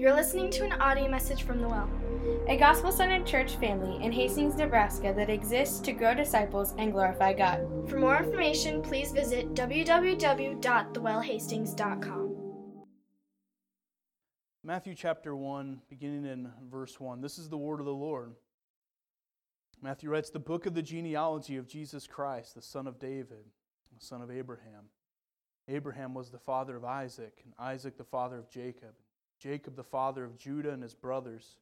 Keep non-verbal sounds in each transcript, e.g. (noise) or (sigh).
You're listening to an audio message from The Well, a gospel centered church family in Hastings, Nebraska that exists to grow disciples and glorify God. For more information, please visit www.thewellhastings.com. Matthew chapter 1, beginning in verse 1. This is the word of the Lord. Matthew writes the book of the genealogy of Jesus Christ, the son of David, the son of Abraham. Abraham was the father of Isaac, and Isaac the father of Jacob, Jacob the father of Judah and his brothers,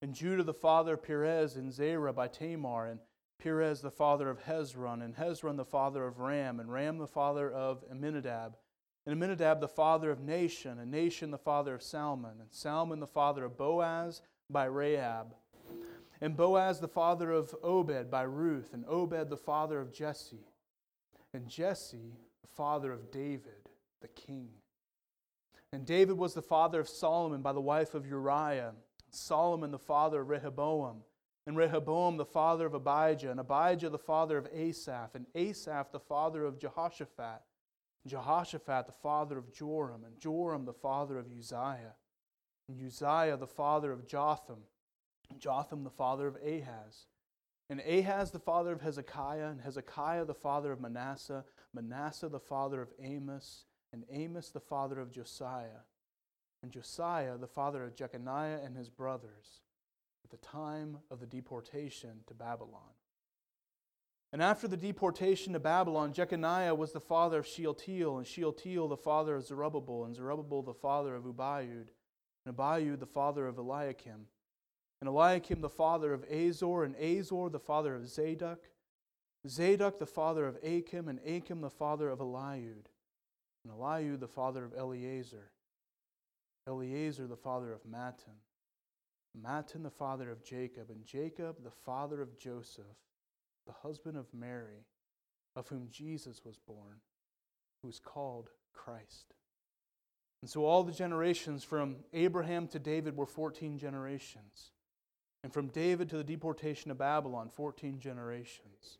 and Judah the father of Perez and Zerah by Tamar, and Perez the father of Hezron, and Hezron the father of Ram, and Ram the father of Amminadab, and Amminadab the father of Nahshon, and Nahshon the father of Salmon, and Salmon the father of Boaz by Rahab, and Boaz the father of Obed by Ruth, and Obed the father of Jesse, and Jesse the father of David, the king. And David was the father of Solomon by the wife of Uriah, Solomon the father of Rehoboam, and Rehoboam the father of Abijah, and Abijah the father of Asaph, and Asaph the father of Jehoshaphat, Jehoshaphat the father of Joram, and Joram the father of Uzziah, and Uzziah the father of Jotham, and Jotham the father of Ahaz, and Ahaz the father of Hezekiah, and Hezekiah the father of Manasseh, Manasseh the father of Amos, and Amos the father of Josiah, and Josiah the father of Jeconiah and his brothers, at the time of the deportation to Babylon. And after the deportation to Babylon, Jeconiah was the father of Shealtiel, and Shealtiel the father of Zerubbabel, and Zerubbabel the father of Abiud, and Abiud the father of Eliakim, and Eliakim the father of Azor, and Azor the father of Zadok, Zadok the father of Achim, and Achim the father of Eliud, and the father of Eleazar, Eleazar the father of Matthan, Matthan the father of Jacob, and Jacob the father of Joseph, the husband of Mary, of whom Jesus was born, who is called Christ. And so all the generations from Abraham to David were 14 generations. And from David to the deportation to Babylon, 14 generations.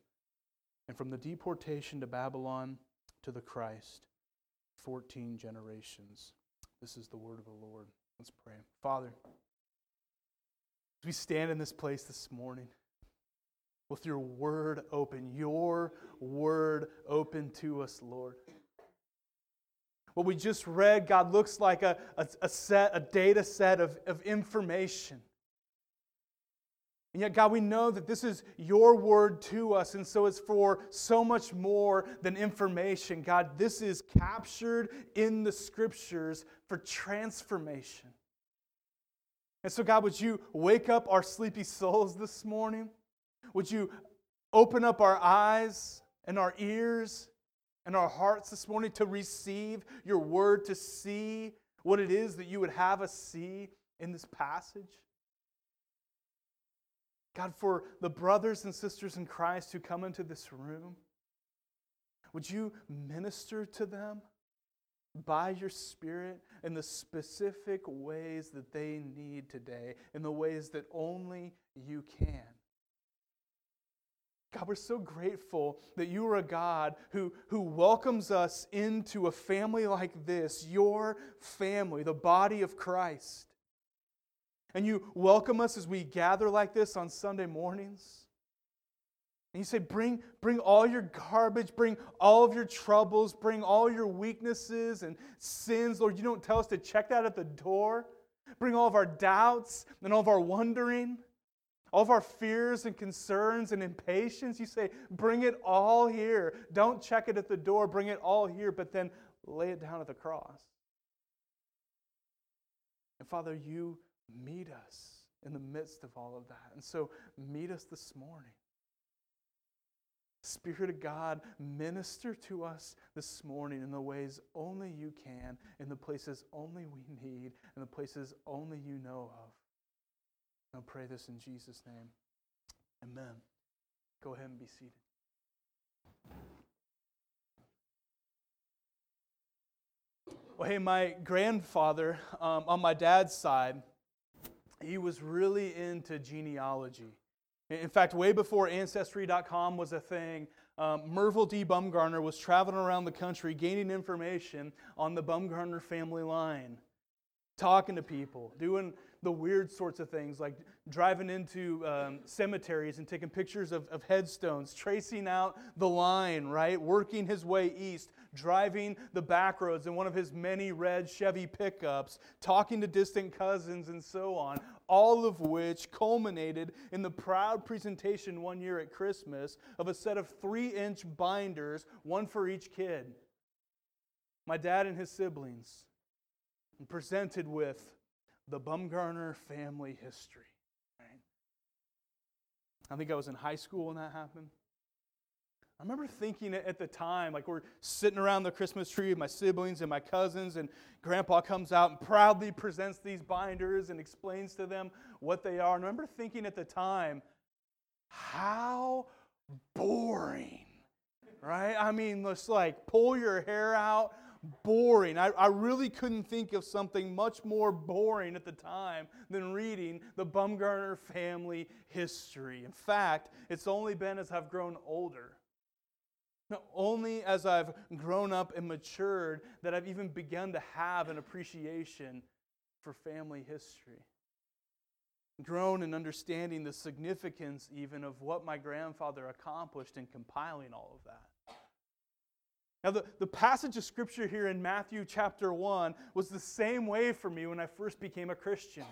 And from the deportation to Babylon to the Christ, 14 generations. This is the word of the Lord. Let's pray. Father, as we stand in this place this morning, with your word open, your word open to us, Lord. What we just read, God, looks like a, a, a set, a data set of, of information. And yet, God, we know that this is your word to us, and so it's for so much more than information. God, this is captured in the scriptures for transformation. And so, God, would you wake up our sleepy souls this morning? Would you open up our eyes and our ears and our hearts this morning to receive your word, to see what it is that you would have us see in this passage? God, for the brothers and sisters in Christ who come into this room, would you minister to them by your Spirit in the specific ways that they need today, in the ways that only you can? God, we're so grateful that you are a God who, who welcomes us into a family like this, your family, the body of Christ and you welcome us as we gather like this on Sunday mornings. And you say, bring, bring all your garbage, bring all of your troubles, bring all your weaknesses and sins. Lord, you don't tell us to check that at the door. Bring all of our doubts and all of our wondering, all of our fears and concerns and impatience. You say, bring it all here. Don't check it at the door, bring it all here, but then lay it down at the cross. And Father, you meet us in the midst of all of that. And so, meet us this morning. Spirit of God, minister to us this morning in the ways only you can, in the places only we need, in the places only you know of. I'll pray this in Jesus' name. Amen. Go ahead and be seated. Well, hey, my grandfather um, on my dad's side, he was really into genealogy. In fact, way before Ancestry.com was a thing, um, Merville D. Bumgarner was traveling around the country gaining information on the Bumgarner family line. talking to people, doing the weird sorts of things like driving into um, cemeteries and taking pictures of, of headstones, tracing out the line, right? Working his way east, driving the back roads in one of his many red Chevy pickups, talking to distant cousins, and so on. All of which culminated in the proud presentation one year at Christmas of a set of three inch binders, one for each kid. My dad and his siblings, presented with the Bumgarner family history. I think I was in high school when that happened. I remember thinking at the time, like we're sitting around the Christmas tree with my siblings and my cousins, and Grandpa comes out and proudly presents these binders and explains to them what they are. And I remember thinking at the time, how boring, right? I mean, just like pull your hair out, boring. I, I really couldn't think of something much more boring at the time than reading the Bumgarner family history. In fact, it's only been as I've grown older only as I've grown up and matured that I've even begun to have an appreciation for family history. Grown in understanding the significance, even, of what my grandfather accomplished in compiling all of that. Now, the, the passage of scripture here in Matthew chapter 1 was the same way for me when I first became a Christian.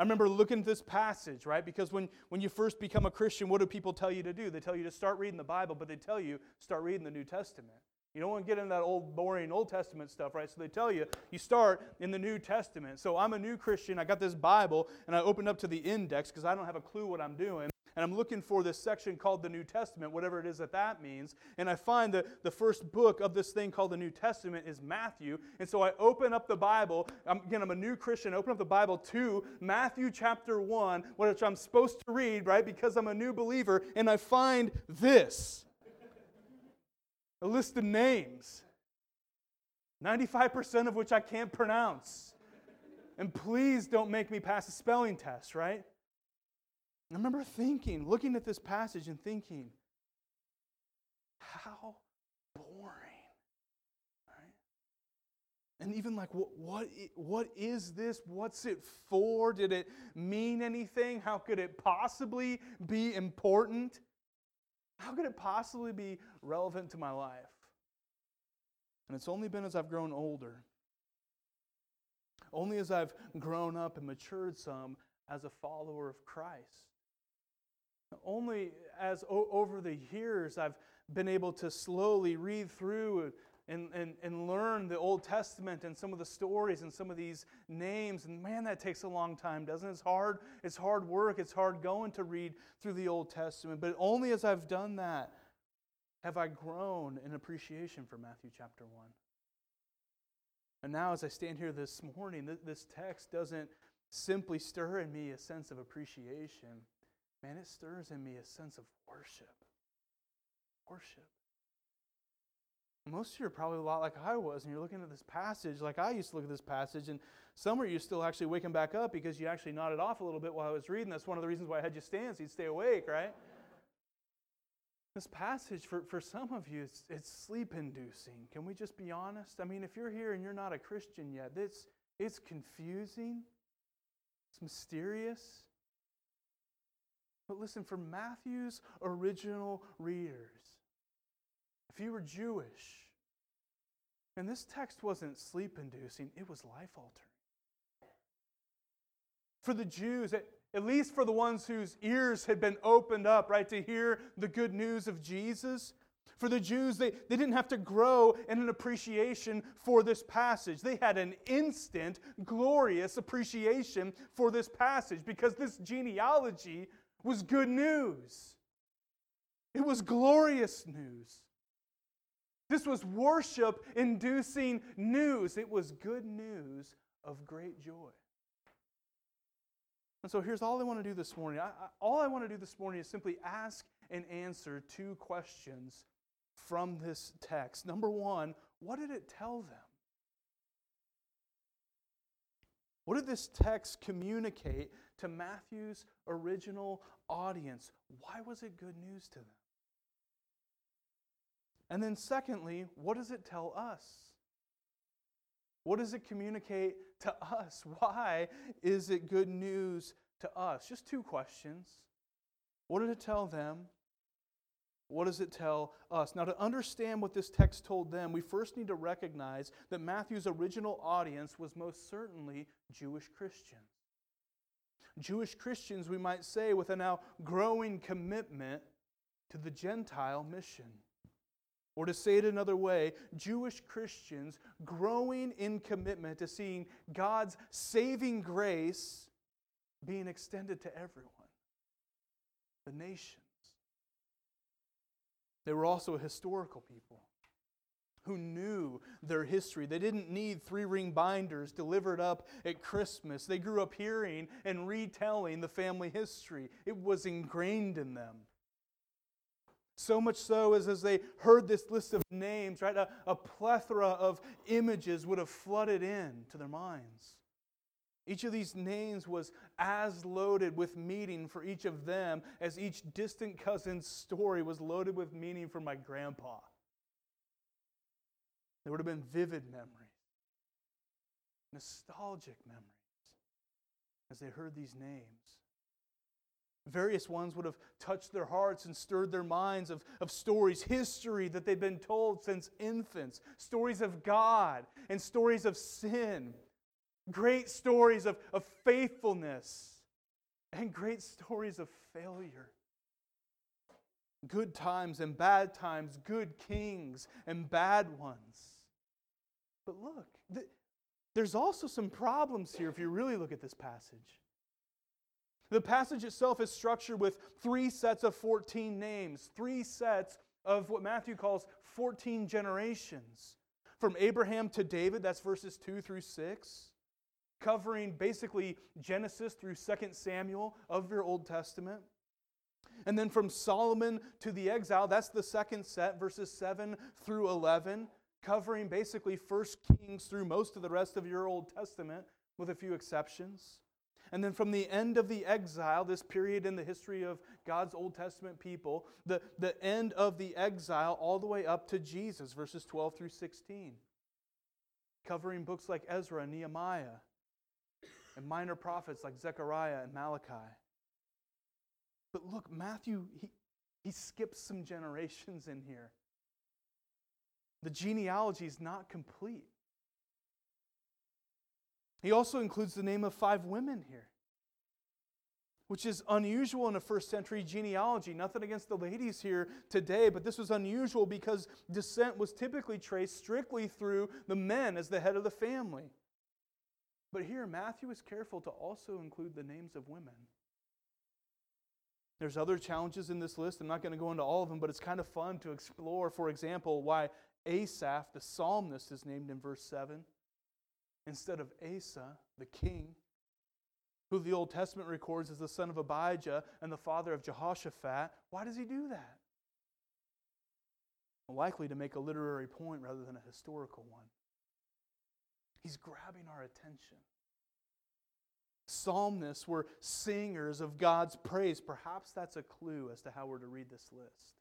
I remember looking at this passage, right? Because when, when you first become a Christian, what do people tell you to do? They tell you to start reading the Bible, but they tell you start reading the New Testament. You don't want to get into that old, boring Old Testament stuff, right? So they tell you, you start in the New Testament. So I'm a new Christian. I got this Bible, and I opened up to the index because I don't have a clue what I'm doing and I'm looking for this section called the New Testament, whatever it is that that means. And I find that the first book of this thing called the New Testament is Matthew. And so I open up the Bible. I'm, again, I'm a new Christian. I open up the Bible to Matthew chapter 1, which I'm supposed to read, right, because I'm a new believer. And I find this a list of names, 95% of which I can't pronounce. And please don't make me pass a spelling test, right? I remember thinking, looking at this passage and thinking, how boring. And even like, what, what, what is this? What's it for? Did it mean anything? How could it possibly be important? How could it possibly be relevant to my life? And it's only been as I've grown older, only as I've grown up and matured some as a follower of Christ only as o- over the years I've been able to slowly read through and, and, and learn the Old Testament and some of the stories and some of these names. And man, that takes a long time, doesn't it? It's hard. It's hard work. It's hard going to read through the Old Testament. But only as I've done that have I grown in appreciation for Matthew chapter 1. And now, as I stand here this morning, this text doesn't simply stir in me a sense of appreciation man, it stirs in me a sense of worship. Worship. Most of you are probably a lot like I was, and you're looking at this passage like I used to look at this passage, and some of you still actually waking back up because you actually nodded off a little bit while I was reading. That's one of the reasons why I had you stand so you'd stay awake, right? This passage, for, for some of you, it's, it's sleep inducing. Can we just be honest? I mean, if you're here and you're not a Christian yet, it's, it's confusing, it's mysterious, but listen, for Matthew's original readers, if you were Jewish, and this text wasn't sleep inducing, it was life altering. For the Jews, at, least for the ones whose ears had been opened up, right, to hear the good news of Jesus, for the Jews, they, they didn't have to grow in an appreciation for this passage. They had an instant, glorious appreciation for this passage because this genealogy was good news. It was glorious news. This was worship inducing news. It was good news of great joy. And so here's all I want to do this morning. I, I, all I want to do this morning is simply ask and answer two questions from this text. Number one, what did it tell them? What did this text communicate to Matthew's original audience. Why was it good news to them? And then, secondly, what does it tell us? What does it communicate to us? (laughs) Why is it good news to us? Just two questions. What did it tell them? What does it tell us? Now, to understand what this text told them, we first need to recognize that Matthew's original audience was most certainly Jewish Christians. Jewish Christians, we might say, with a now growing commitment to the Gentile mission. Or to say it another way, Jewish Christians growing in commitment to seeing God's saving grace being extended to everyone, the nations. They were also a historical people who knew their history. They didn't need three ring binders delivered up at Christmas. They grew up hearing and retelling the family history, it was ingrained in them. So much so as as they heard this list of names, right, a, a plethora of images would have flooded in to their minds. Each of these names was as loaded with meaning for each of them as each distant cousin's story was loaded with meaning for my grandpa. There would have been vivid memories, nostalgic memories as they heard these names. Various ones would have touched their hearts and stirred their minds of, of stories, history that they'd been told since infants, stories of God and stories of sin, great stories of, of faithfulness, and great stories of failure. Good times and bad times, good kings and bad ones. But look, th- there's also some problems here if you really look at this passage. The passage itself is structured with three sets of 14 names, three sets of what Matthew calls 14 generations. From Abraham to David, that's verses 2 through 6, covering basically Genesis through 2 Samuel of your Old Testament. And then from Solomon to the exile, that's the second set, verses 7 through 11, covering basically 1 Kings through most of the rest of your Old Testament, with a few exceptions. And then from the end of the exile, this period in the history of God's Old Testament people, the, the end of the exile all the way up to Jesus, verses 12 through 16, covering books like Ezra and Nehemiah, and minor prophets like Zechariah and Malachi. But look, Matthew, he, he skips some generations in here. The genealogy is not complete. He also includes the name of five women here, which is unusual in a first century genealogy. Nothing against the ladies here today, but this was unusual because descent was typically traced strictly through the men as the head of the family. But here, Matthew is careful to also include the names of women. There's other challenges in this list. I'm not going to go into all of them, but it's kind of fun to explore, for example, why Asaph, the psalmist, is named in verse 7 instead of Asa, the king, who the Old Testament records as the son of Abijah and the father of Jehoshaphat. Why does he do that? Likely to make a literary point rather than a historical one. He's grabbing our attention. Psalmists were singers of God's praise. Perhaps that's a clue as to how we're to read this list.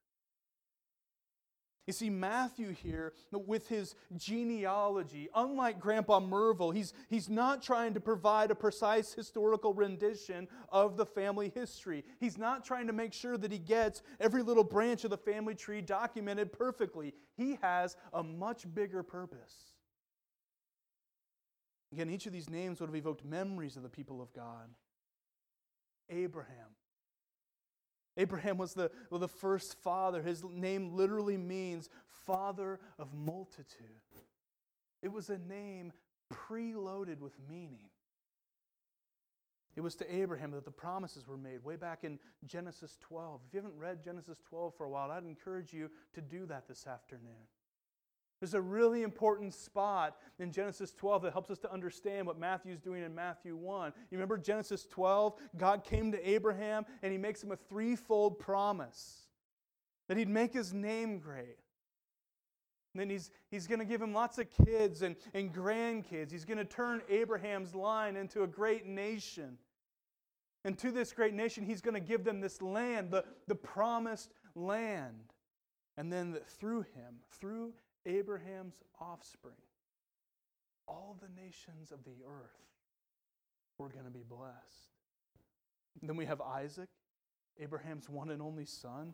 You see, Matthew here, with his genealogy, unlike Grandpa Merville, he's, he's not trying to provide a precise historical rendition of the family history. He's not trying to make sure that he gets every little branch of the family tree documented perfectly. He has a much bigger purpose. Again, each of these names would have evoked memories of the people of God. Abraham, Abraham was the, well, the first father. His name literally means father of multitude. It was a name preloaded with meaning. It was to Abraham that the promises were made way back in Genesis 12. If you haven't read Genesis 12 for a while, I'd encourage you to do that this afternoon. There's a really important spot in Genesis 12 that helps us to understand what Matthew's doing in Matthew 1. You remember Genesis 12? God came to Abraham and he makes him a threefold promise that he'd make his name great. And then he's, he's going to give him lots of kids and, and grandkids. He's going to turn Abraham's line into a great nation. And to this great nation, he's going to give them this land, the, the promised land. And then through him, through Abraham's offspring, all the nations of the earth were going to be blessed. And then we have Isaac, Abraham's one and only son,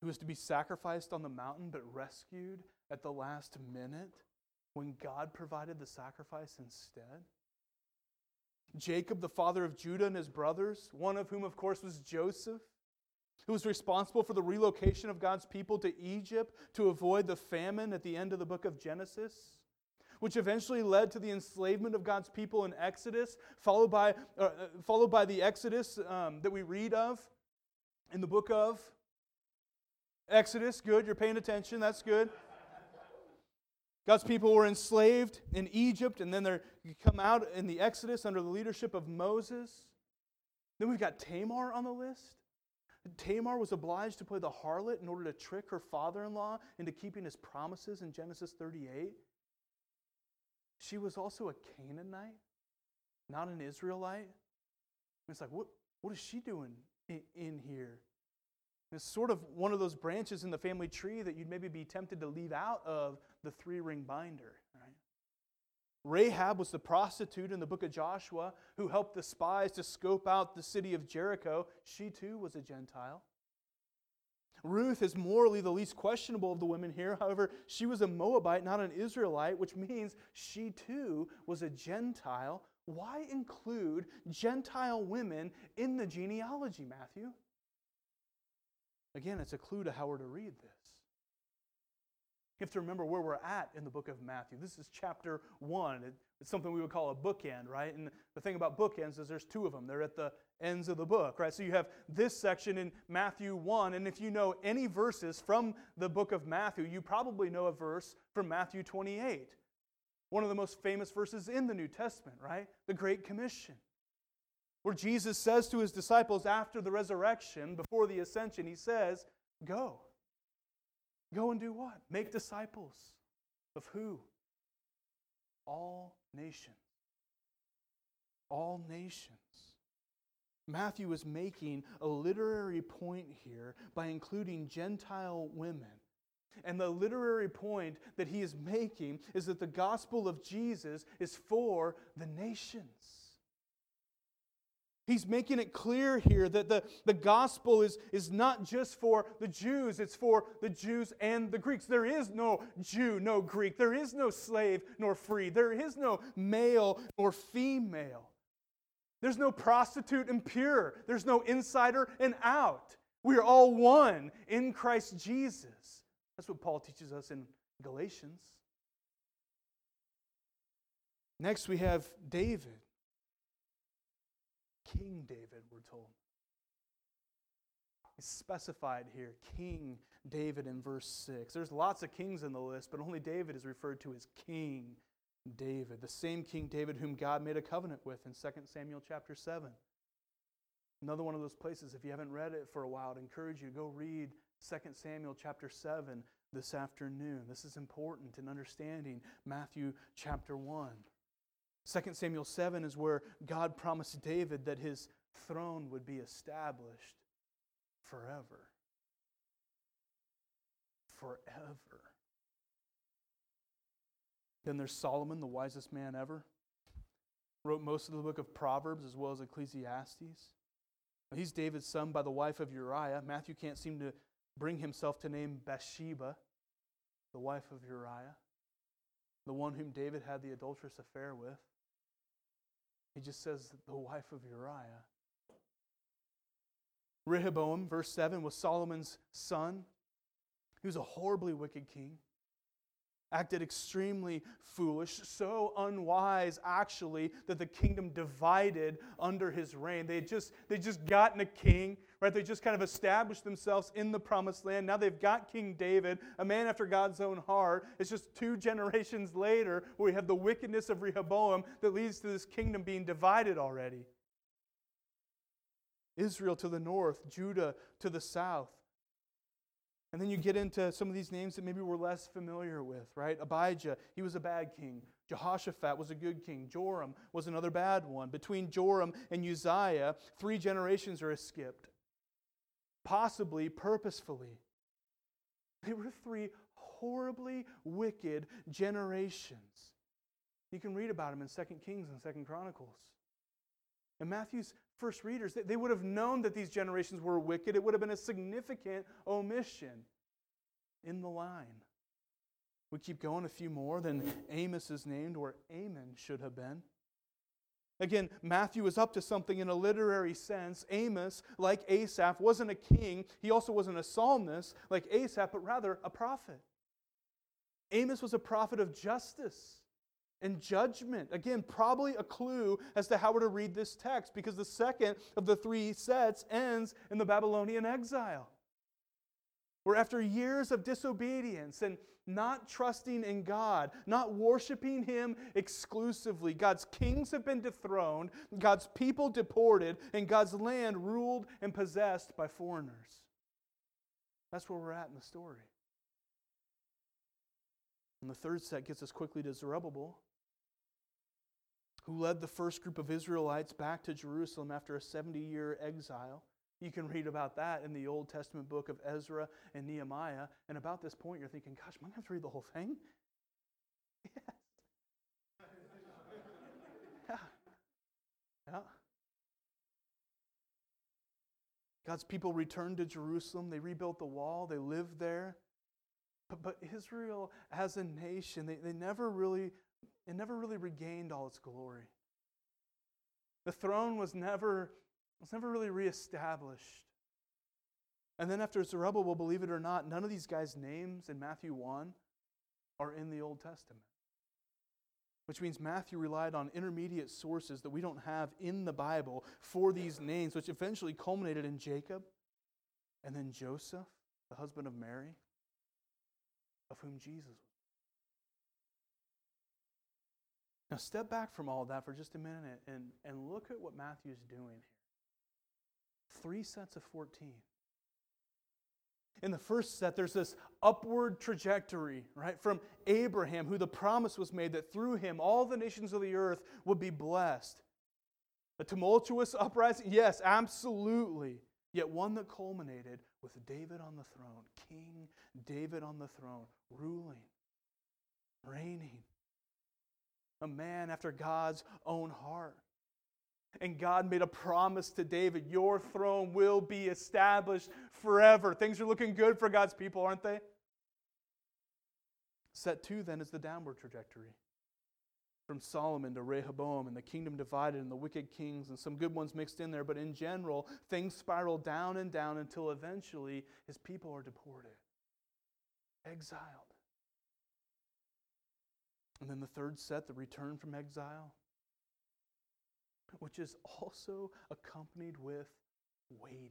who was to be sacrificed on the mountain but rescued at the last minute when God provided the sacrifice instead. Jacob, the father of Judah and his brothers, one of whom, of course, was Joseph, who was responsible for the relocation of God's people to Egypt to avoid the famine at the end of the book of Genesis, which eventually led to the enslavement of God's people in Exodus, followed by, uh, followed by the Exodus um, that we read of in the book of Exodus. Good, you're paying attention. That's good. God's people were enslaved in Egypt, and then they come out in the Exodus under the leadership of Moses. Then we've got Tamar on the list. Tamar was obliged to play the harlot in order to trick her father in law into keeping his promises in Genesis 38. She was also a Canaanite, not an Israelite. And it's like, what, what is she doing in, in here? It's sort of one of those branches in the family tree that you'd maybe be tempted to leave out of the three ring binder. Right? Rahab was the prostitute in the book of Joshua who helped the spies to scope out the city of Jericho. She too was a Gentile. Ruth is morally the least questionable of the women here. However, she was a Moabite, not an Israelite, which means she too was a Gentile. Why include Gentile women in the genealogy, Matthew? Again, it's a clue to how we're to read this. You have to remember where we're at in the book of Matthew. This is chapter one. It's something we would call a bookend, right? And the thing about bookends is there's two of them. They're at the ends of the book, right? So you have this section in Matthew 1, and if you know any verses from the book of Matthew, you probably know a verse from Matthew 28. One of the most famous verses in the New Testament, right? The Great Commission. Where Jesus says to his disciples after the resurrection, before the ascension, he says, Go. Go and do what? Make disciples of who? All nations. All nations. Matthew is making a literary point here by including Gentile women. And the literary point that he is making is that the gospel of Jesus is for the nations. He's making it clear here that the, the gospel is, is not just for the Jews, it's for the Jews and the Greeks. There is no Jew, no Greek. There is no slave nor free. There is no male nor female. There's no prostitute and pure. There's no insider and out. We are all one in Christ Jesus. That's what Paul teaches us in Galatians. Next, we have David. King David, we're told. It's specified here, King David in verse 6. There's lots of kings in the list, but only David is referred to as King David, the same King David whom God made a covenant with in 2 Samuel chapter 7. Another one of those places, if you haven't read it for a while, I'd encourage you to go read 2 Samuel chapter 7 this afternoon. This is important in understanding Matthew chapter 1. 2 Samuel 7 is where God promised David that his throne would be established forever. Forever. Then there's Solomon, the wisest man ever. Wrote most of the book of Proverbs as well as Ecclesiastes. He's David's son by the wife of Uriah. Matthew can't seem to bring himself to name Bathsheba, the wife of Uriah, the one whom David had the adulterous affair with. He just says the wife of Uriah. Rehoboam, verse 7, was Solomon's son. He was a horribly wicked king. Acted extremely foolish, so unwise, actually, that the kingdom divided under his reign. They just, they just gotten a king right? They just kind of established themselves in the promised land. Now they've got King David, a man after God's own heart. It's just two (laughs) generations later where we have the wickedness of Rehoboam that leads to this kingdom being divided already. Israel to the north, Judah to the south. And then you get into some of these names that maybe we're less familiar with, right? Abijah, he was a bad king. Jehoshaphat was a good king. Joram was another bad one. Between Joram and Uzziah, three generations are skipped possibly purposefully. They were three horribly wicked generations. You can read about them in 2 Kings and 2 Chronicles. And Matthew's first readers, they, would have known that these generations were wicked. It would have been a significant omission in the line. We keep going a few more, then Amos is named where Amon should have been. Again, Matthew is up to something in a literary sense. Amos, like Asaph, wasn't a king. He also wasn't a psalmist like Asaph, but rather a prophet. Amos was a prophet of justice and judgment. Again, probably a clue as to how we're to read this text because the second of the three sets ends in the Babylonian exile. Where after years of disobedience and not trusting in God, not worshiping Him exclusively, God's kings have been dethroned, God's people deported, and God's land ruled and possessed by foreigners. That's where we're at in the story. And the third set gets us quickly to Zerubbabel, who led the first group of Israelites back to Jerusalem after a 70 year exile. You can read about that in the Old Testament book of Ezra and Nehemiah. And about this point, you're thinking, gosh, am I going to have to read the whole thing? (laughs) Yes. (laughs) yeah. Yeah. God's people returned to Jerusalem. They rebuilt the wall. They lived there. But, but Israel as a nation, they, they never really, it never really regained all its glory. The throne was never, was never really reestablished. And then after Zerubbabel, believe it or not, none of these guys' names in Matthew 1 are in the Old Testament. Which means Matthew relied on intermediate sources that we don't have in the Bible for these names, which eventually culminated in Jacob and then Joseph, the husband of Mary of whom Jesus was. Now, step back from all that for just a minute and, and look at what Matthew's doing here. Three sets of 14. In the first set, there's this upward trajectory, right? From Abraham, who the promise was made that through him all the nations of the earth would be blessed. A tumultuous uprising? Yes, absolutely. Yet one that culminated with David on the throne, King David on the throne, ruling, reigning. A man after God's own heart. And God made a promise to David your throne will be established forever. Things are looking good for God's people, aren't they? Set two, then, is the downward trajectory from Solomon to Rehoboam, and the kingdom divided, and the wicked kings, and some good ones mixed in there. But in general, things spiral down and down until eventually his people are deported, exiled. And then the third set, the return from exile, which is also accompanied with waiting.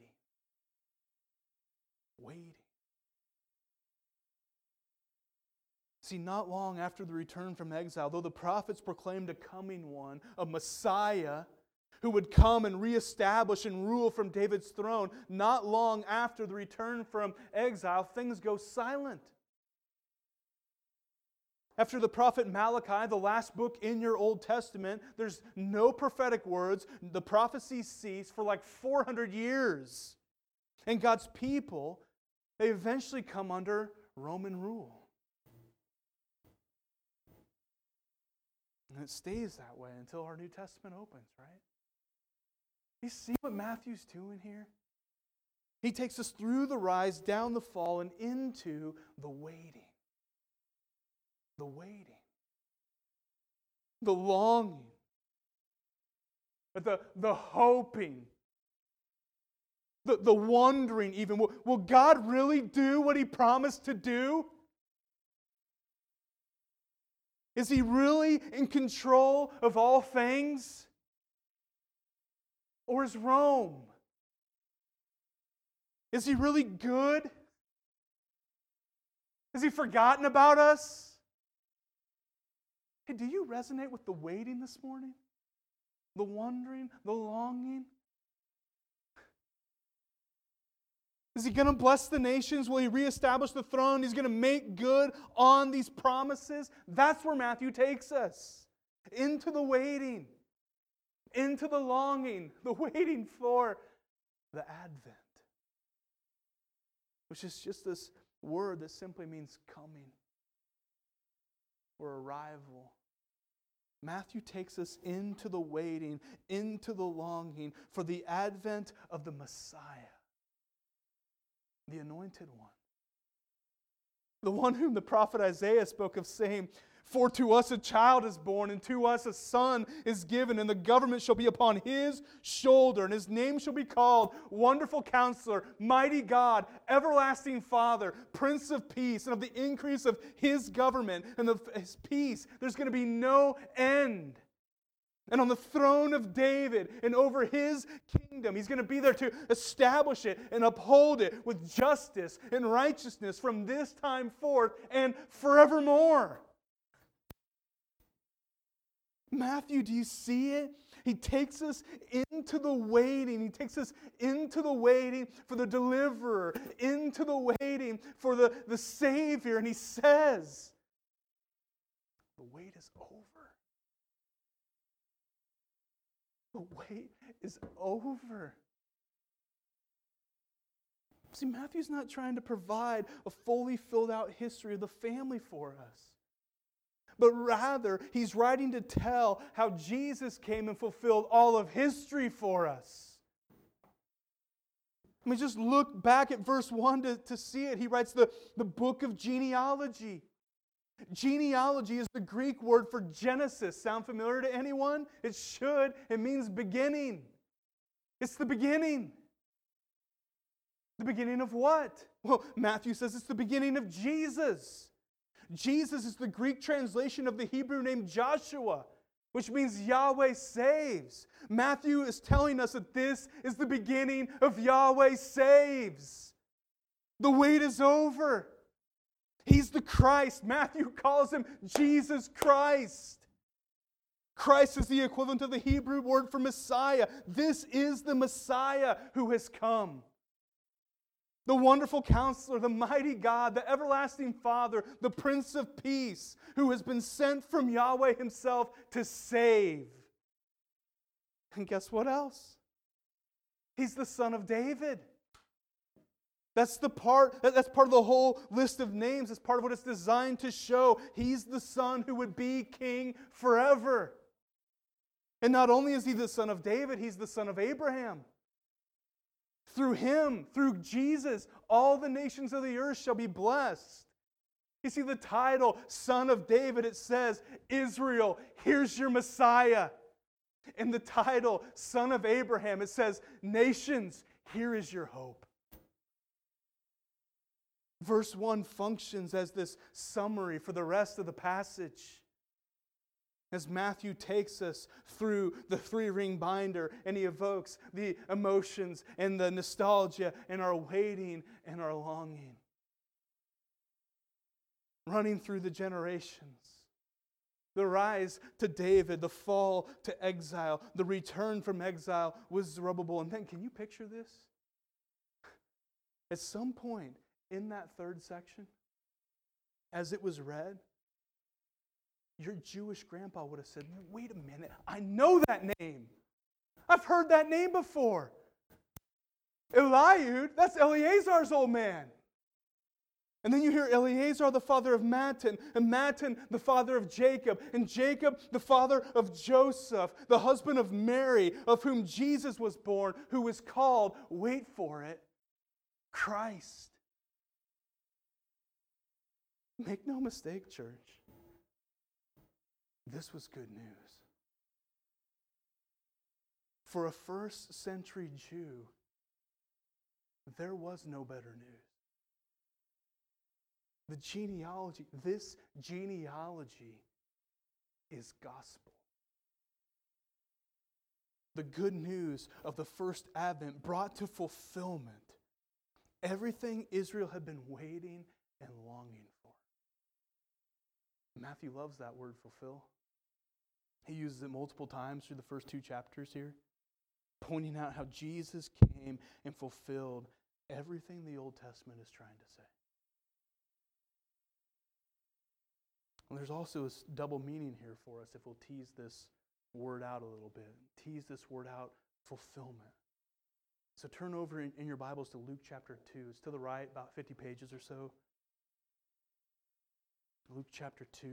Waiting. See, not long after the return from exile, though the prophets proclaimed a coming one, a Messiah who would come and reestablish and rule from David's throne, not long after the return from exile, things go silent. After the prophet Malachi, the last book in your Old Testament, there's no prophetic words. The prophecies cease for like 400 years. And God's people, they eventually come under Roman rule. And it stays that way until our New Testament opens, right? You see what Matthew's doing here? He takes us through the rise, down the fall, and into the waiting. The waiting. The longing. The, the hoping. The, the wondering, even. Will, will God really do what He promised to do? Is he really in control of all things? Or is Rome? Is he really good? Has he forgotten about us? Hey, do you resonate with the waiting this morning? The wondering, the longing? Is he going to bless the nations? Will he reestablish the throne? He's going to make good on these promises. That's where Matthew takes us into the waiting, into the longing, (laughs) the waiting for the Advent, which is just this word that simply means coming or arrival. Matthew takes us into the waiting, into the longing for the advent of the Messiah, the anointed one. The one whom the prophet Isaiah spoke of, saying, For to us a child is born, and to us a son is given, and the government shall be upon his shoulder, and his name shall be called Wonderful Counselor, Mighty God, Everlasting Father, Prince of Peace, and of the increase of his government and of his peace, there's going to be no end. And on the throne of David and over his kingdom, he's going to be there to establish it and uphold it with justice and righteousness from this time forth and forevermore. Matthew, do you see it? He takes us into the waiting. He takes us into the waiting for the deliverer, into the waiting for the, the Savior. And he says, The wait is over. The wait is over. See, Matthew's not trying to provide a fully filled out history of the family for us, but rather, he's writing to tell how Jesus came and fulfilled all of history for us. I mean, just look back at verse 1 to, to see it. He writes the, the book of genealogy. Genealogy is the Greek word for Genesis. Sound familiar to anyone? It should. It means beginning. It's the beginning. The beginning of what? Well, Matthew says it's the beginning of Jesus. Jesus is the Greek translation of the Hebrew name Joshua, which means Yahweh saves. Matthew is telling us that this is the beginning of Yahweh saves. The wait is over. He's the Christ. Matthew calls him Jesus Christ. Christ is the equivalent of the Hebrew word for Messiah. This is the Messiah who has come. The wonderful counselor, the mighty God, the everlasting Father, the Prince of Peace, who has been sent from Yahweh Himself to save. And guess what else? He's the son of David. That's the part, that's part of the whole list of names. It's part of what it's designed to show. He's the son who would be king forever. And not only is he the son of David, he's the son of Abraham. Through him, through Jesus, all the nations of the earth shall be blessed. You see the title, Son of David, it says, Israel, here's your Messiah. And the title, Son of Abraham, it says, Nations, here is your hope. Verse 1 functions as this summary for the rest of the passage. As Matthew takes us through the three ring binder and he evokes the emotions and the nostalgia and our waiting and our longing. Running through the generations. The rise to David, the fall to exile, the return from exile was Zerubbabel. And then, can you picture this? At some point, in that third section, as it was read, your Jewish grandpa would have said, Wait a minute, I know that name. I've heard that name before. Eliud, that's Eleazar's old man. And then you hear Eleazar, the father of Matthan, and Matthan, the father of Jacob, and Jacob, the father of Joseph, the husband of Mary, of whom Jesus was born, who was called, wait for it, Christ. Make no mistake, church. This was good news. For a first century Jew, there was no better news. The genealogy, this genealogy is gospel. The good news of the first advent brought to fulfillment everything Israel had been waiting and longing for. Matthew loves that word fulfill. He uses it multiple times through the first two chapters here, pointing out how Jesus came and fulfilled everything the Old Testament is trying to say. And there's also a double meaning here for us if we'll tease this word out a little bit. Tease this word out, fulfillment. So turn over in, in your Bibles to Luke chapter 2. It's to the right, about 50 pages or so. Luke chapter 2.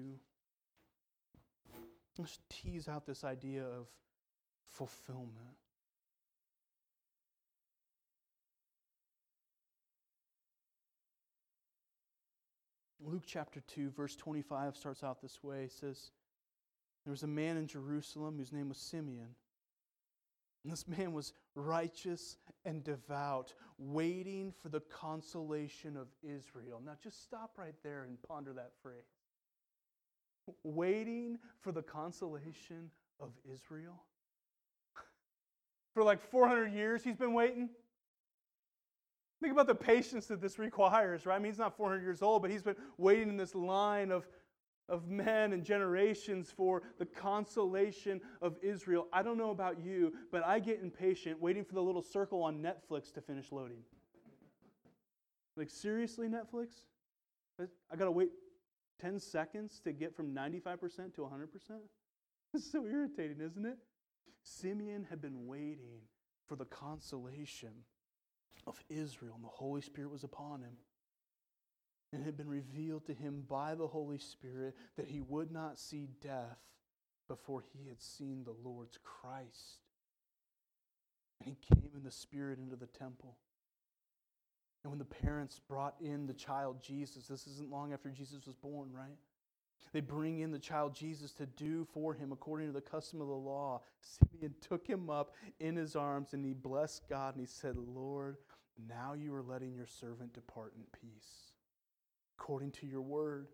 Let's tease out this idea of fulfillment. Luke chapter 2, verse 25 starts out this way. It says, There was a man in Jerusalem whose name was Simeon. And this man was righteous and devout, waiting for the consolation of Israel. Now, just stop right there and ponder that phrase. Waiting for the consolation of Israel? (laughs) For like 400 years, he's been waiting. Think about the patience that this requires, right? I mean, he's not 400 years old, but he's been waiting in this line of, of men and generations for the consolation of Israel. I don't know about you, but I get impatient waiting for the little circle on Netflix to finish loading. Like, seriously, Netflix? I got to wait 10 seconds to get from 95% to 100%? (laughs) It's so irritating, isn't it? Simeon had been waiting for the consolation of Israel, and the Holy Spirit was upon him. And it had been revealed to him by the Holy Spirit that he would not see death before he had seen the Lord's Christ. And he came in the Spirit into the temple. And when the parents brought in the child Jesus, this isn't long after Jesus was born, right? They bring in the child Jesus to do for him according to the custom of the law. Simeon took him up in his arms and he blessed God and he said, Lord, now you are letting your servant depart in peace, according to your word.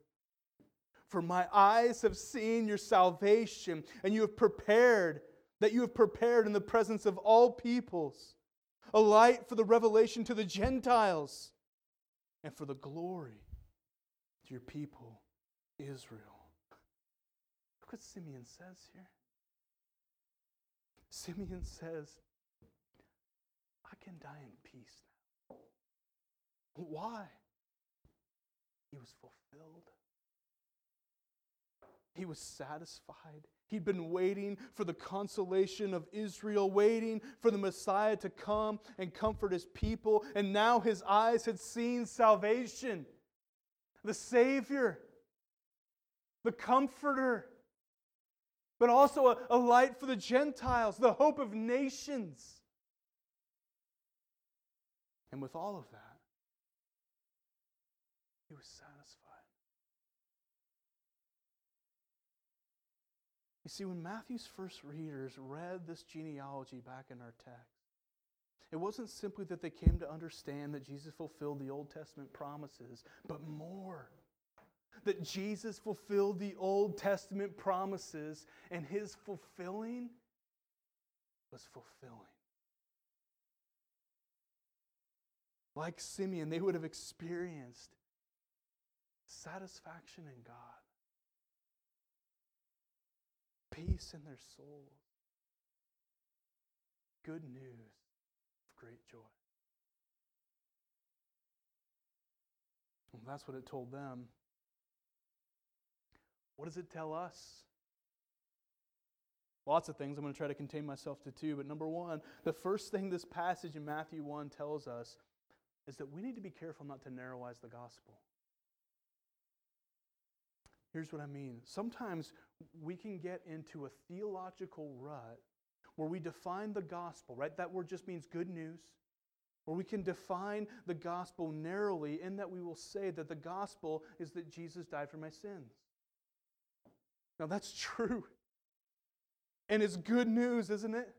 For my eyes have seen your salvation, and you have prepared, that you have prepared in the presence of all peoples, a light for the revelation to the Gentiles, and for the glory to your people Israel. Look what Simeon says here. Simeon says, I can die in peace now. Why? He was fulfilled. He was satisfied. He'd been waiting for the consolation of Israel, waiting for the Messiah to come and comfort his people. And now his eyes had seen salvation, the Savior the comforter, but also a, a light for the Gentiles, the hope of nations. And with all of that, he was satisfied. You see, when Matthew's first readers read this genealogy back in our text, it wasn't simply that they came to understand that Jesus fulfilled the Old Testament promises, but more that Jesus fulfilled the Old Testament promises, and his fulfilling was fulfilling. Like Simeon, they would have experienced satisfaction in God, peace in their souls, good news of great joy. that's what it told them. What does it tell us? Lots of things. I'm going to try to contain myself to two. But number one, the first thing this passage in Matthew 1 tells us is that we need to be careful not to narrowize the gospel. Here's what I mean. Sometimes we can get into a theological rut where we define the gospel, right? That word just means good news. Or we can define the gospel narrowly in that we will say that the gospel is that Jesus died for my sins. Now, that's (laughs) true. And it's good news, isn't it?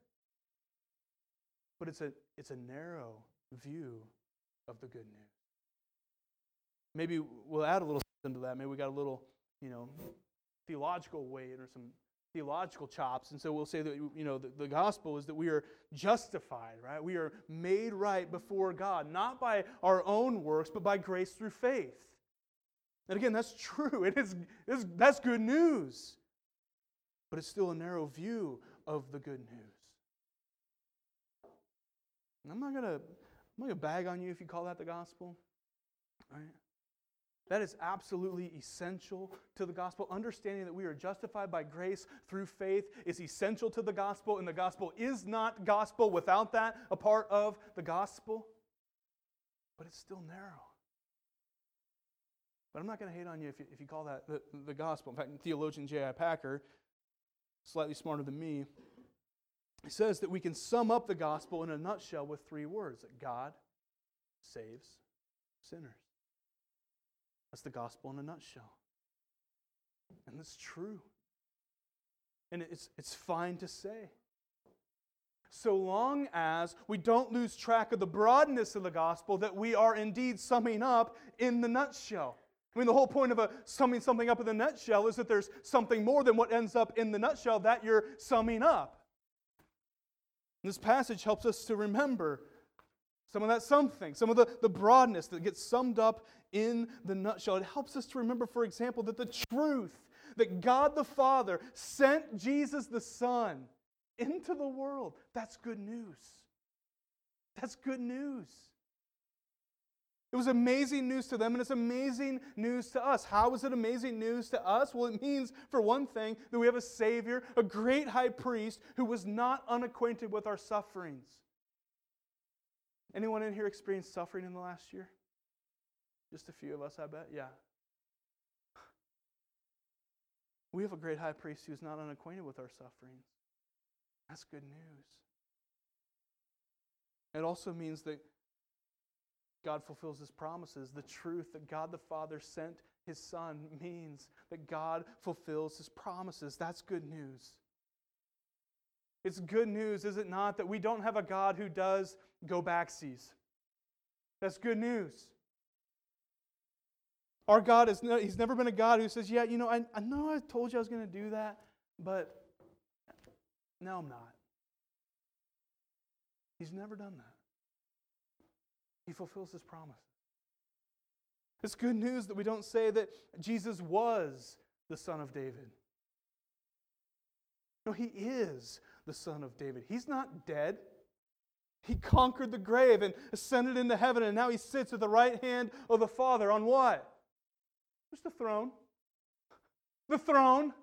But it's a, it's a narrow view of the good news. Maybe we'll add a little something to that. Maybe we got a little, you know, theological weight or some theological chops. And so we'll say that, you know, the, the, gospel is that we are justified, right? We are made right before God, not by our own works, but by grace through faith. And again, that's true. (laughs) It is, it is, that's good news. But it's still a narrow view of the good news. And I'm not gonna I'm gonna bag on you if you call that the gospel. Right? That is absolutely essential to the gospel. Understanding that we are justified by grace through faith is essential to the gospel, and the gospel is not gospel without that, a part of the gospel. But it's still narrow. But I'm not going to hate on you if you, if you call that the, the gospel. In fact, theologian J.I. Packer slightly smarter than me. Says that we can sum up the gospel in a nutshell with three words that God saves sinners. That's the gospel in a nutshell. And that's true. And it's, it's fine to say. So long as we don't lose track of the broadness of the gospel that we are indeed summing up in the nutshell. I mean, the whole point of a summing something up in the nutshell is that there's something more than what ends up in the nutshell that you're summing up. This passage helps us to remember some of that something, some of the, the broadness that gets summed up in the nutshell. It helps us to remember, for example, that the truth that God the Father sent Jesus the Son into the world, that's good news. That's good news. It was amazing news to them, and it's amazing news to us. How is it amazing news to us? Well, it means, for one thing, that we have a Savior, a great high priest, who was not unacquainted with our sufferings. Anyone in here experienced suffering in the last year? Just a few of us, I bet. Yeah. (sighs) We have a great high priest who's not unacquainted with our sufferings. That's good news. It also means that God fulfills his promises. The truth that God the Father sent his Son means that God fulfills his promises. That's good news. It's good news, is it not, that we don't have a God who does go back backsies. That's good news. Our God is no, he's never been a God who says, Yeah, you know, I, I know I told you I was going to do that, but no, I'm not. He's never done that. He fulfills his promise. It's good news that we don't say that Jesus was the son of David. No, he is the son of David. He's not dead. He conquered the grave and ascended into heaven, and now he sits at the right hand of the Father on what? Just the throne. The throne.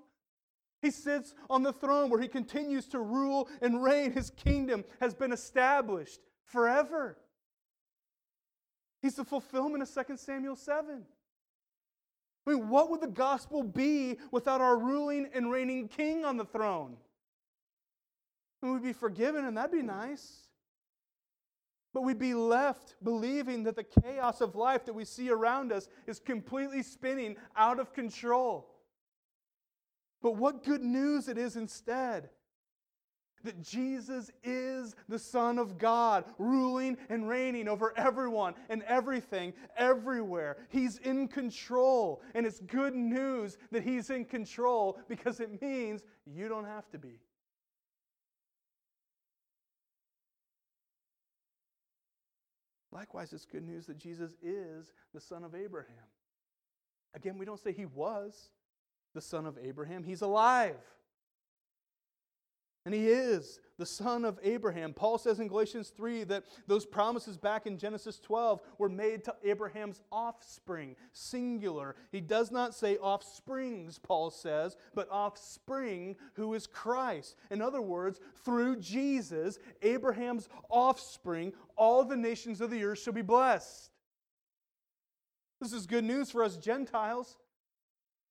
He sits on the throne where he continues to rule and reign. His kingdom has been established forever. He's the fulfillment of 2 Samuel 7. I mean, what would the gospel be without our ruling and reigning king on the throne? And we'd be forgiven, and that'd be nice. But we'd be left believing that the chaos of life that we see around us is completely spinning out of control. But what good news it is instead that Jesus is the Son of God, ruling and reigning over everyone and everything, everywhere. He's in control. And it's good news that He's in control because it means you don't have to be. Likewise, it's good news that Jesus is the son of Abraham. Again, we don't say he was the son of Abraham, he's alive. And he is the son of Abraham. Paul says in Galatians 3 that those promises back in Genesis 12 were made to Abraham's offspring, singular. He does not say offsprings, Paul says, but offspring who is Christ. In other words, through Jesus, Abraham's offspring, all the nations of the earth shall be blessed. This is good news for us Gentiles.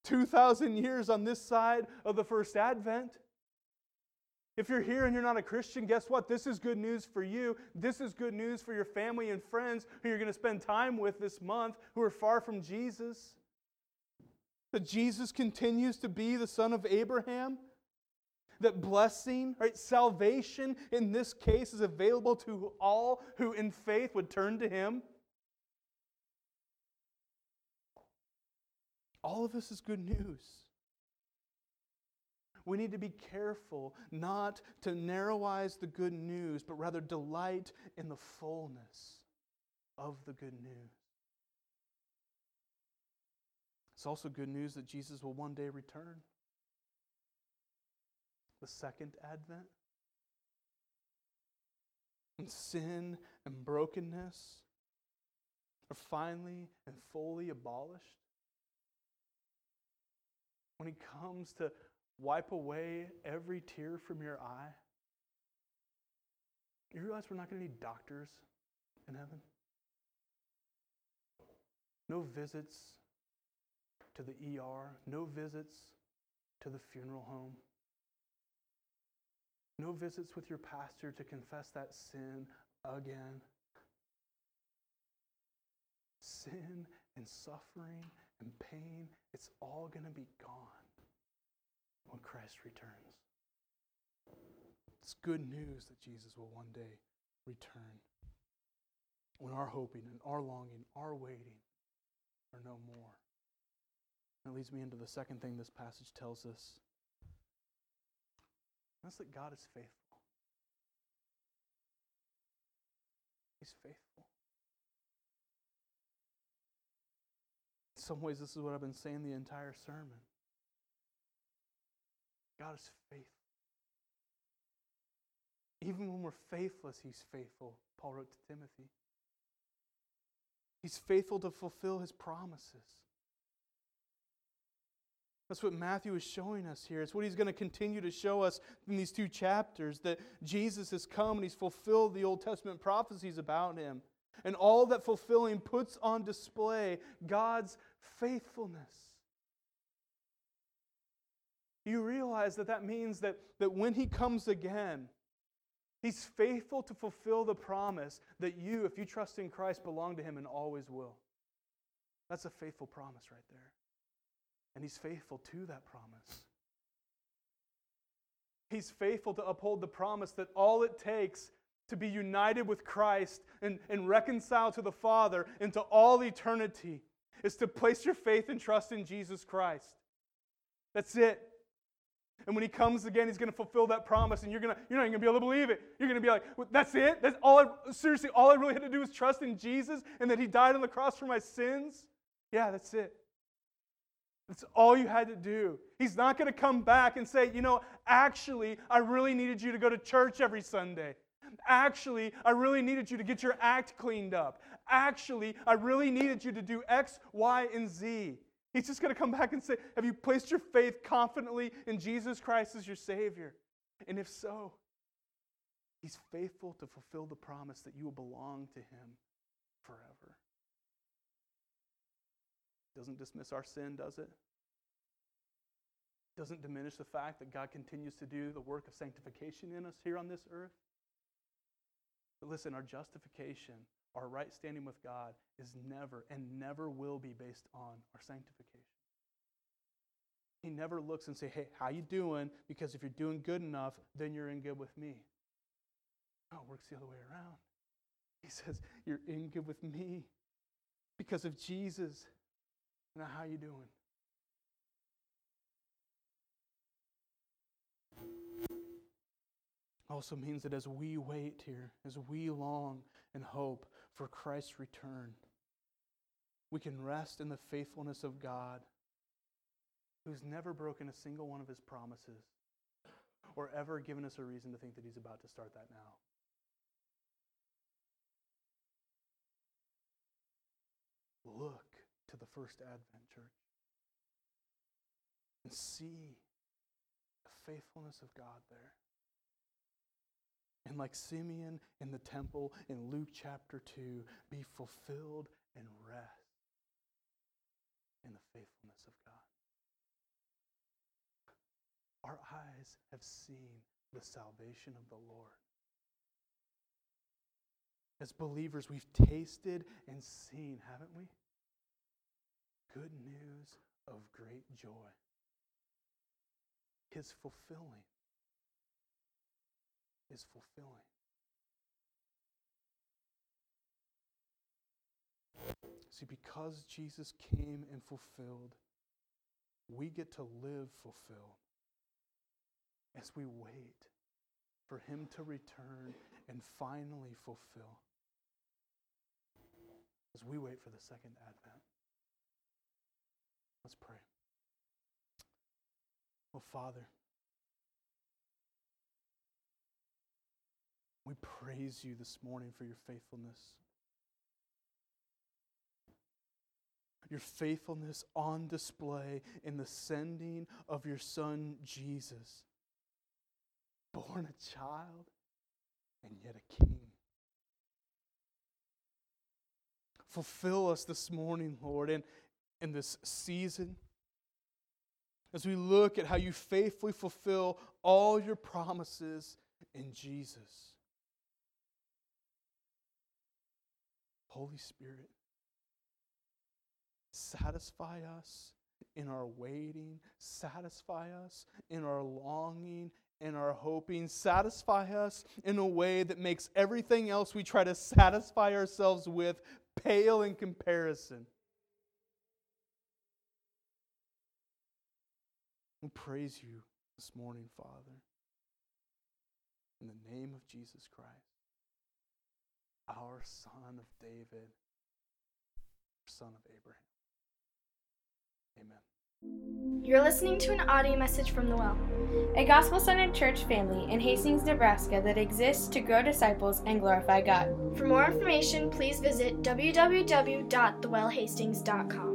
2,000 years on this side of the first advent. If you're here and you're not a Christian, guess what? This is good news for you. This is good news for your family and friends who you're going to spend time with this month who are far from Jesus. That Jesus continues to be the son of Abraham. That blessing, right, salvation in this case is available to all who in faith would turn to him. All of this is good news we need to be careful not to narrowize the good news, but rather delight in the fullness of the good news. It's also good news that Jesus will one day return. The second advent. And sin and brokenness are finally and fully abolished. When he comes to wipe away every tear from your eye? You realize we're not going to need doctors in heaven? No visits to the ER, no visits to the funeral home. No visits with your pastor to confess that sin again. Sin and suffering and pain, it's all going to be gone when Christ returns. It's good news that Jesus will one day return. When our hoping and our longing, our waiting are no more. That leads me into the second thing this passage tells us. That's that God is faithful. He's faithful. In some ways, this is what I've been saying the entire sermon. God is faithful. Even when we're faithless, He's faithful, Paul wrote to Timothy. He's faithful to fulfill His promises. That's what Matthew is showing us here. It's what he's going to continue to show us in these two chapters that Jesus has come and he's fulfilled the Old Testament prophecies about him. And all that fulfilling puts on display God's faithfulness. You realize that that means that, that when he comes again, he's faithful to fulfill the promise that you, if you trust in Christ, belong to him and always will. That's a faithful promise right there. And he's faithful to that promise. He's faithful to uphold the promise that all it takes to be united with Christ and, and reconciled to the Father into all eternity is to place your faith and trust in Jesus Christ. That's it. And when he comes again, he's going to fulfill that promise, and you're going to you're not even going to be able to believe it. You're going to be like, well, "That's it? That's all." I, seriously, all I really had to do was trust in Jesus, and that He died on the cross for my sins. Yeah, that's it. That's all you had to do. He's not going to come back and say, you know, actually, I really needed you to go to church every Sunday. Actually, I really needed you to get your act cleaned up. Actually, I really needed you to do X, Y, and Z. He's just going to come back and say, Have you placed your faith confidently in Jesus Christ as your Savior? And if so, He's faithful to fulfill the promise that you will belong to Him forever. Doesn't dismiss our sin, does it? Doesn't diminish the fact that God continues to do the work of sanctification in us here on this earth. But listen, our justification, our right standing with God, is never and never will be based on our sanctification. He never looks and say, "Hey, how you doing?" Because if you're doing good enough, then you're in good with me. No, it works the other way around. He says, "You're in good with me because of Jesus." Now, how you doing? Also means that as we wait here, as we long and hope for Christ's return, we can rest in the faithfulness of God, who's never broken a single one of his promises or ever given us a reason to think that he's about to start that now. Look to the first Advent church and see the faithfulness of God there. And like Simeon in the temple in Luke chapter 2, be fulfilled and rest in the faithfulness of God. Our eyes have seen the salvation of the Lord. As believers, we've tasted and seen, haven't we? good news of great joy. His fulfilling. Is fulfilling. See, because Jesus came and fulfilled, we get to live fulfilled as we wait for Him to return and finally fulfill. As we wait for the second advent. Let's pray. Well, Father, we praise you this morning for your faithfulness. Your faithfulness on display in the sending of your Son, Jesus, born a child and yet a king. Fulfill us this morning, Lord, and, in this season. As we look at how you faithfully fulfill all your promises in Jesus. Holy Spirit, satisfy us in our waiting, satisfy us in our longing and our hoping, satisfy us in a way that makes everything else we try to satisfy ourselves with pale in comparison. We praise you this morning, Father, in the name of Jesus Christ, our Son of David, Son of Abraham. Amen. You're listening to an audio message from the Well. a gospel centered church family in Hastings, Nebraska that exists to grow disciples and glorify God. For more information, please visit www.thewellhastings.com.